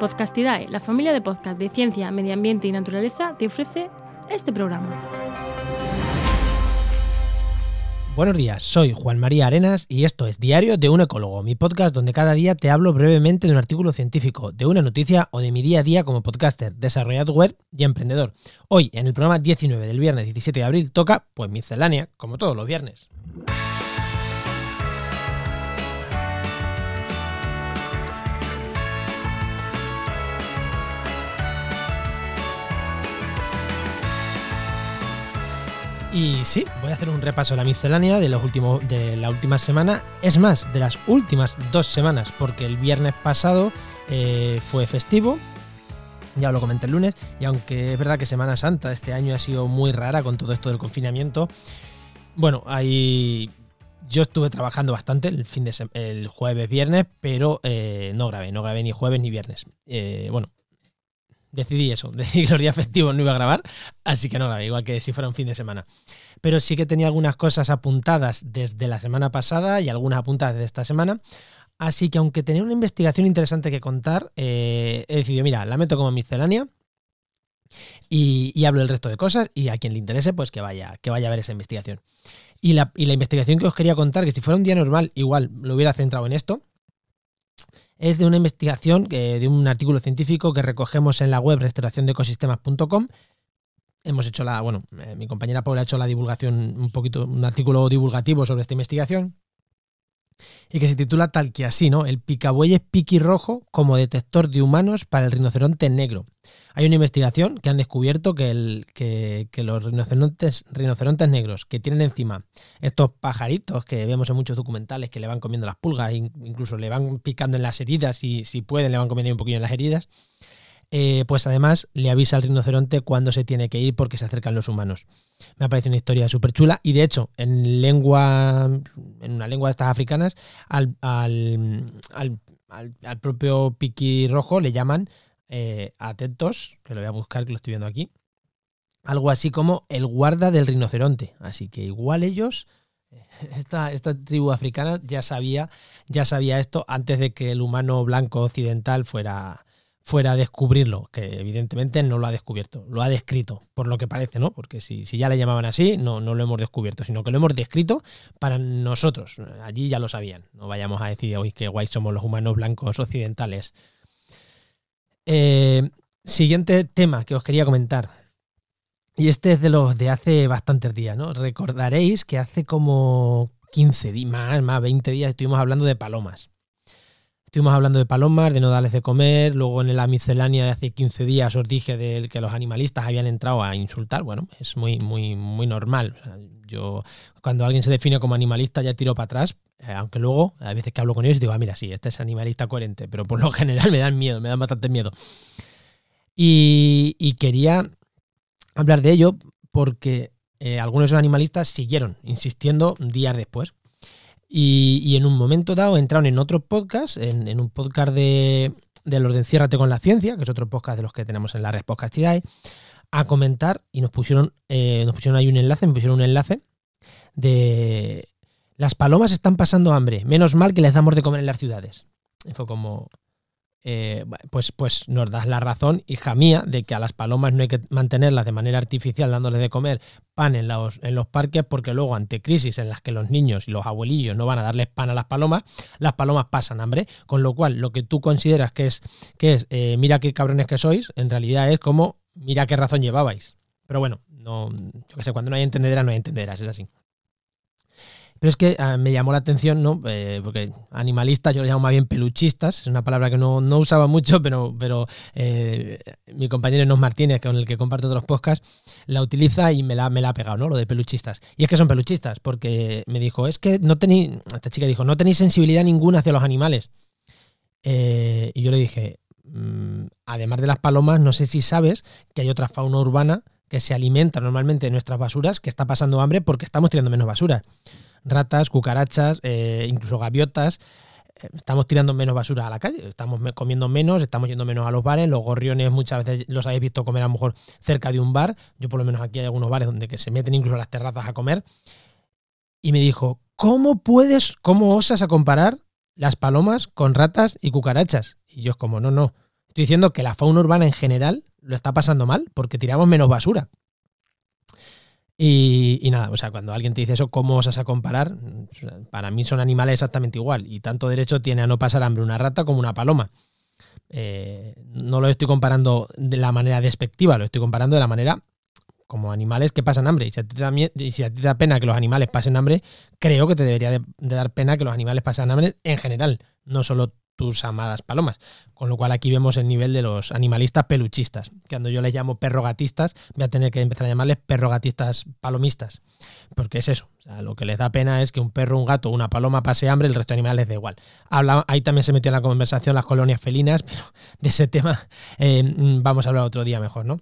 Podcastidae, la familia de podcast de ciencia, medio ambiente y naturaleza, te ofrece este programa. Buenos días, soy Juan María Arenas y esto es Diario de un Ecólogo, mi podcast donde cada día te hablo brevemente de un artículo científico, de una noticia o de mi día a día como podcaster, desarrollador web y emprendedor. Hoy, en el programa 19 del viernes 17 de abril, toca pues miscelánea, como todos los viernes. Y sí, voy a hacer un repaso de la miscelánea de, los últimos, de la última semana. Es más, de las últimas dos semanas, porque el viernes pasado eh, fue festivo. Ya lo comenté el lunes. Y aunque es verdad que Semana Santa este año ha sido muy rara con todo esto del confinamiento. Bueno, ahí yo estuve trabajando bastante el fin de el jueves, viernes, pero eh, no grabé, no grabé ni jueves ni viernes. Eh, bueno, decidí eso, decidí que los días festivos no iba a grabar, así que no igual que si fuera un fin de semana. Pero sí que tenía algunas cosas apuntadas desde la semana pasada y algunas apuntadas de esta semana. Así que aunque tenía una investigación interesante que contar, eh, he decidido, mira, la meto como miscelánea y, hablo del resto de cosas y a quien le interese, pues que vaya, que vaya a ver esa investigación. Y la, y la investigación que os quería contar, que si fuera un día normal, igual lo hubiera centrado en esto, es de una investigación, eh, de un artículo científico que recogemos en la web restauraciondeecosistemas.com. Hemos hecho la, bueno, eh, mi compañera Paula ha hecho la divulgación, un poquito, un artículo divulgativo sobre esta investigación y que se titula tal que así, ¿no? El picabueyes piquirrojo como detector de humanos para el rinoceronte negro. Hay una investigación que han descubierto que, el, que, los rinocerontes, rinocerontes negros que tienen encima estos pajaritos que vemos en muchos documentales que le van comiendo las pulgas, incluso le van picando en las heridas y si pueden le van comiendo un poquillo en las heridas, eh, pues además le avisa al rinoceronte cuando se tiene que ir porque se acercan los humanos. Me parece una historia súper chula y de hecho en lengua, en una lengua de estas africanas, al, al, propio piqui rojo le llaman eh, atentos, que lo voy a buscar que lo estoy viendo aquí, algo así como el guarda del rinoceronte. Así que igual ellos... Esta, esta, tribu africana ya sabía, ya sabía esto antes de que el humano blanco occidental fuera, fuera a descubrirlo, que evidentemente no lo ha descubierto, lo ha descrito, por lo que parece, ¿no? Porque si, si ya le llamaban así, no, no lo hemos descubierto, sino que lo hemos descrito para nosotros. Allí ya lo sabían. No vayamos a decir hoy que guay somos los humanos blancos occidentales. Eh, siguiente tema que os quería comentar. Y este es de los de hace bastantes días, ¿no? Recordaréis que hace como 15 días, más, más 20 días estuvimos hablando de palomas. Estuvimos hablando de palomas, de no darles de comer, luego en la miscelánea de hace 15 días os dije de que los animalistas habían entrado a insultar. Bueno, es muy, muy, muy normal. yo, cuando alguien se define como animalista, ya tiro para atrás, eh, aunque luego, a veces que hablo con ellos, digo, ah, mira, sí, este es animalista coherente, pero por lo general me dan miedo, me dan bastante miedo. Y, quería hablar de ello porque eh, algunos de esos animalistas siguieron insistiendo días después. Y, en un momento dado entraron en otro podcast, en, un podcast de, de los de Enciérrate con la Ciencia, que es otro podcast de los que tenemos en la red Podcast a comentar y nos pusieron, eh, nos pusieron ahí un enlace, me pusieron un enlace de las palomas están pasando hambre, menos mal que les damos de comer en las ciudades. Y fue como, eh, pues, pues nos das la razón, hija mía, de que a las palomas no hay que mantenerlas de manera artificial dándoles de comer pan en los, en los parques, porque luego ante crisis en las que los niños y los abuelillos no van a darles pan a las palomas, las palomas pasan hambre, con lo cual lo que tú consideras que es, que es eh, mira qué cabrones que sois, en realidad es como mira qué razón llevabais. Pero bueno, no, yo que sé, cuando no hay entendederas, no hay es así. Pero es que ah, me llamó la atención, ¿no? Eh, porque animalistas yo lo llamo más bien peluchistas, es una palabra que no, usaba mucho, pero, pero eh, mi compañero Enos Martínez, con el que comparto otros podcasts, la utiliza y me la, me la ha pegado, ¿no? Lo de peluchistas. Y es que son peluchistas, porque me dijo, es que no tenéis, esta chica dijo, no tenéis sensibilidad ninguna hacia los animales. Eh, y yo le dije, mm, además de las palomas, no sé si sabes que hay otra fauna urbana que se alimenta normalmente de nuestras basuras, que está pasando hambre porque estamos tirando menos basura ratas, cucarachas, eh, incluso gaviotas. Eh, estamos tirando menos basura a la calle, estamos comiendo menos, estamos yendo menos a los bares, los gorriones muchas veces los habéis visto comer a lo mejor cerca de un bar, yo por lo menos aquí hay algunos bares donde que se meten incluso las terrazas a comer, y me dijo, ¿cómo puedes, cómo osas a comparar las palomas con ratas y cucarachas? Y yo es como, no, no, Estoy diciendo que la fauna urbana en general lo está pasando mal porque tiramos menos basura. Y, nada, o sea, cuando alguien te dice eso, ¿cómo vas a comparar? Para mí son animales exactamente igual. Y tanto derecho tiene a no pasar hambre una rata como una paloma. Eh, no lo estoy comparando de la manera despectiva, lo estoy comparando de la manera como animales que pasan hambre. Y si a ti, te da, pena que los animales pasen hambre, creo que te debería de, dar pena que los animales pasen hambre en general, no solo tus amadas palomas. Con lo cual aquí vemos el nivel de los animalistas peluchistas. Cuando yo les llamo perrogatistas, voy a tener que empezar a llamarles perrogatistas palomistas. Porque es eso. lo que les da pena es que un perro, un gato, una paloma pase hambre, el resto de animales les da igual. ahí también se metió en la conversación las colonias felinas, pero de ese tema eh, vamos a hablar otro día mejor, ¿no?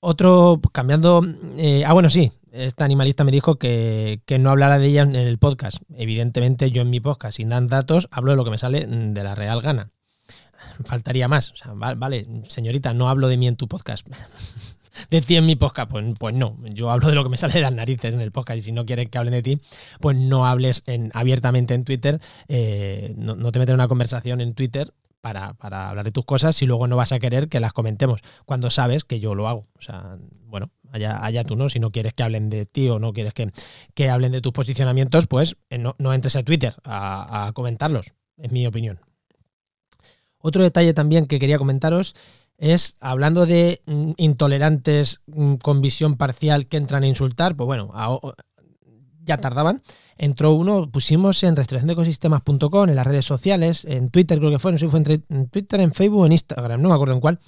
Otro, cambiando. Eh, ah, bueno, sí. Esta animalista me dijo que, no hablara de ella en el podcast. Evidentemente, yo en mi podcast, sin dar datos, hablo de lo que me sale de la real gana. Faltaría más. Vale, señorita, no hablo de mí en tu podcast. de ti en mi podcast, pues, pues, no. Yo hablo de lo que me sale de las narices en el podcast. Y si no quieres que hablen de ti, pues no hables en, abiertamente en Twitter. Eh, no, no, te metes en una conversación en Twitter para, para, hablar de tus cosas si luego no vas a querer que las comentemos cuando sabes que yo lo hago. O sea, bueno, allá, allá tú, ¿no? Si no quieres que hablen de ti o no quieres que, que hablen de tus posicionamientos, pues eh, no, no entres a Twitter a, a, comentarlos, es mi opinión. Otro detalle también que quería comentaros es, hablando de mm, intolerantes mm, con visión parcial que entran a insultar, pues bueno, ya tardaban entró uno, pusimos en restauraciondeecosistemas.com, en las redes sociales, en Twitter creo que fue, no sé si fue en Twitter, en Facebook, en Instagram, no me acuerdo en cuál.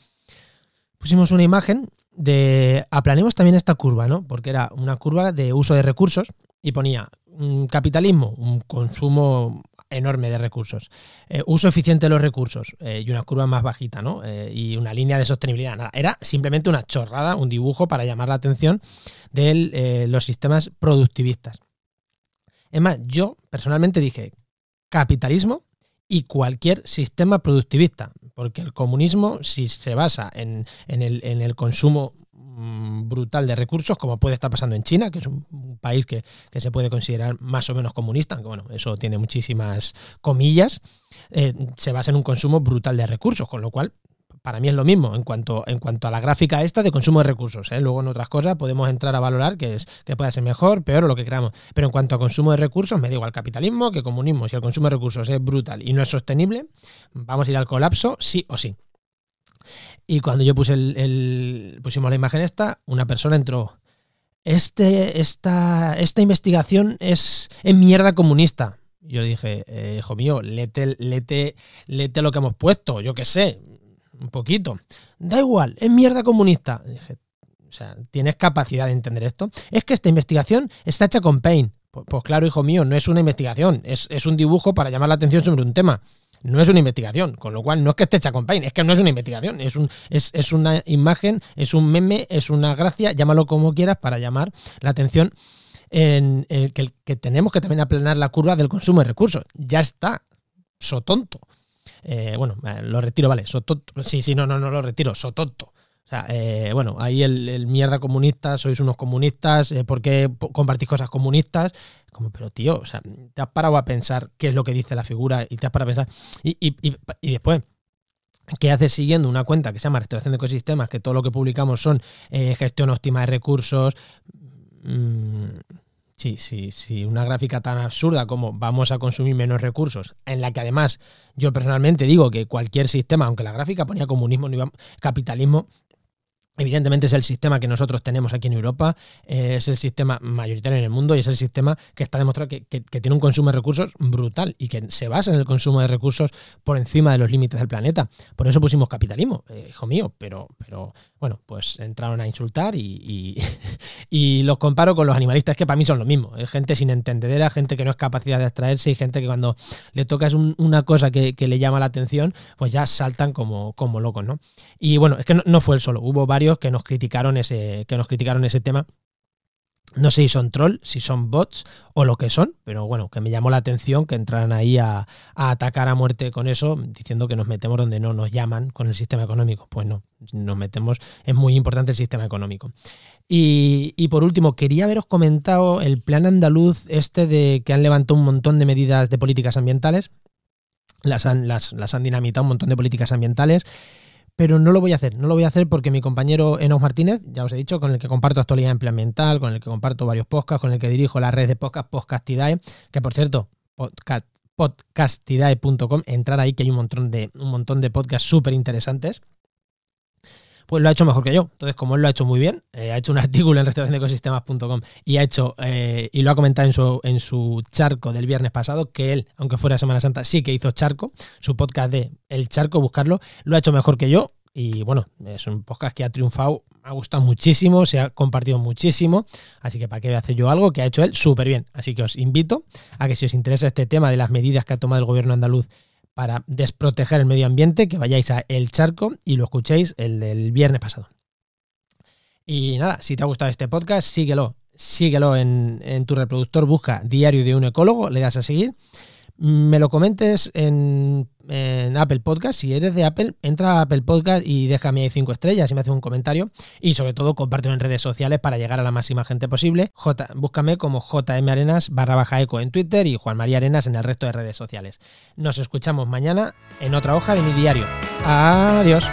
Pusimos una imagen de aplanemos también esta curva, ¿no? Porque era una curva de uso de recursos y ponía un capitalismo, un consumo enorme de recursos, eh, uso eficiente de los recursos eh, y una curva más bajita, ¿no? Eh, y una línea de sostenibilidad. Era simplemente una chorrada, un dibujo para llamar la atención de los sistemas productivistas. Es más, yo personalmente dije capitalismo y cualquier sistema productivista, porque el comunismo, si se basa en, el, consumo mm, brutal de recursos, como puede estar pasando en China, que es un, país que, se puede considerar más o menos comunista, aunque bueno, eso tiene muchísimas comillas, eh, se basa en un consumo brutal de recursos, con lo cual para mí es lo mismo en cuanto, en cuanto a la gráfica esta de consumo de recursos. ¿eh? Luego en otras cosas podemos entrar a valorar que, es, que pueda ser mejor, peor o lo que queramos. Pero en cuanto a consumo de recursos, me da igual capitalismo que comunismo. Si el consumo de recursos es brutal y no es sostenible, vamos a ir al colapso sí o sí. Y cuando yo puse el, pusimos la imagen esta, una persona entró. Este, esta, esta investigación es, es mierda comunista. Yo dije, eh, hijo mío, lete, lete, lete lo que hemos puesto, yo qué sé un poquito. Da igual, es mierda comunista. Dije, o sea, ¿tienes capacidad de entender esto? Es que esta investigación está hecha con Paint. Pues, pues, claro, hijo mío, no es una investigación, es, un dibujo para llamar la atención sobre un tema. No es una investigación, con lo cual no es que esté hecha con Paint, es que no es una investigación, es, un, es, una imagen, es un meme, es una gracia, llámalo como quieras para llamar la atención en, que, que, tenemos que también aplanar la curva del consumo de recursos. Ya está, so tonto. Eh, bueno, eh, lo retiro, vale, sotonto. Sí, sí, no, no, no lo retiro, sotonto. O sea, eh, bueno, ahí el, mierda comunista, sois unos comunistas, ¿por qué compartís cosas comunistas? Como, pero tío, o sea, te has parado a pensar qué es lo que dice la figura y te has parado a pensar. Y, y, y, después, ¿qué haces siguiendo una cuenta que se llama Restauración de Ecosistemas, que todo lo que publicamos son gestión óptima de recursos? Mmm, Sí, sí, sí, una gráfica tan absurda como vamos a consumir menos recursos, en la que además yo personalmente digo que cualquier sistema, aunque la gráfica ponía comunismo, capitalismo, Evidentemente es el sistema que nosotros tenemos aquí en Europa, eh, es el sistema mayoritario en el mundo y es el sistema que está demostrado que, tiene un consumo de recursos brutal y que se basa en el consumo de recursos por encima de los límites del planeta. Por eso pusimos capitalismo, eh, hijo mío, pero, pero bueno, pues entraron a insultar y, y, los comparo con los animalistas que para mí son lo mismo. Es gente sin entendedera, gente que no es capacidad de abstraerse y gente que cuando le tocas una cosa que, le llama la atención, pues ya saltan como, como locos, ¿no? Y bueno, es que no, fue el solo, hubo varios que nos criticaron ese, que nos criticaron ese tema no sé si son trolls, si son bots o lo que son, pero bueno, que me llamó la atención que entraran ahí a, atacar a muerte con eso, diciendo que nos metemos donde no nos llaman con el sistema económico. Pues no, nos metemos, es muy importante el sistema económico. Y, y, por último, quería haberos comentado el plan andaluz este de que han levantado un montón de medidas de políticas ambientales. las han, las, han dinamitado un montón de políticas ambientales pero no lo voy a hacer. No lo voy a hacer porque mi compañero Enos Martínez, ya os he dicho, con el que comparto actualidad ambiental, con el que comparto varios podcasts, con el que dirijo la red de podcast Podcastidae, que por cierto, podcastidae.com, entrar ahí que hay un montón de, un montón de podcasts súper interesantes pues lo ha hecho mejor que yo. Entonces, como él lo ha hecho muy bien, eh, ha hecho un artículo en restauracionecosistemas.com y ha hecho eh, y lo ha comentado en su, en su charco del viernes pasado, que él, aunque fuera Semana Santa, sí que hizo charco, su podcast de El Charco, buscarlo, lo ha hecho mejor que yo. Y bueno, es un podcast que ha triunfado, ha gustado muchísimo, se ha compartido muchísimo. Así que para qué voy a hacer yo algo que ha hecho él súper bien. Así que os invito a que si os interesa este tema de las medidas que ha tomado el gobierno andaluz para desproteger el medio ambiente, que vayáis a El Charco y lo escuchéis el del viernes pasado. Y nada, si te ha gustado este podcast, síguelo. Síguelo en, en tu reproductor, busca Diario de un Ecólogo, le das a seguir me lo comentes en, Apple Podcast. Si eres de Apple, entra a Apple Podcast y déjame ahí cinco estrellas y me hace un comentario. Y sobre todo, compártelo en redes sociales para llegar a la máxima gente posible. J, búscame como JM Arenas barra baja eco en Twitter y Juan María Arenas en el resto de redes sociales. Nos escuchamos mañana en otra hoja de mi diario. Adiós.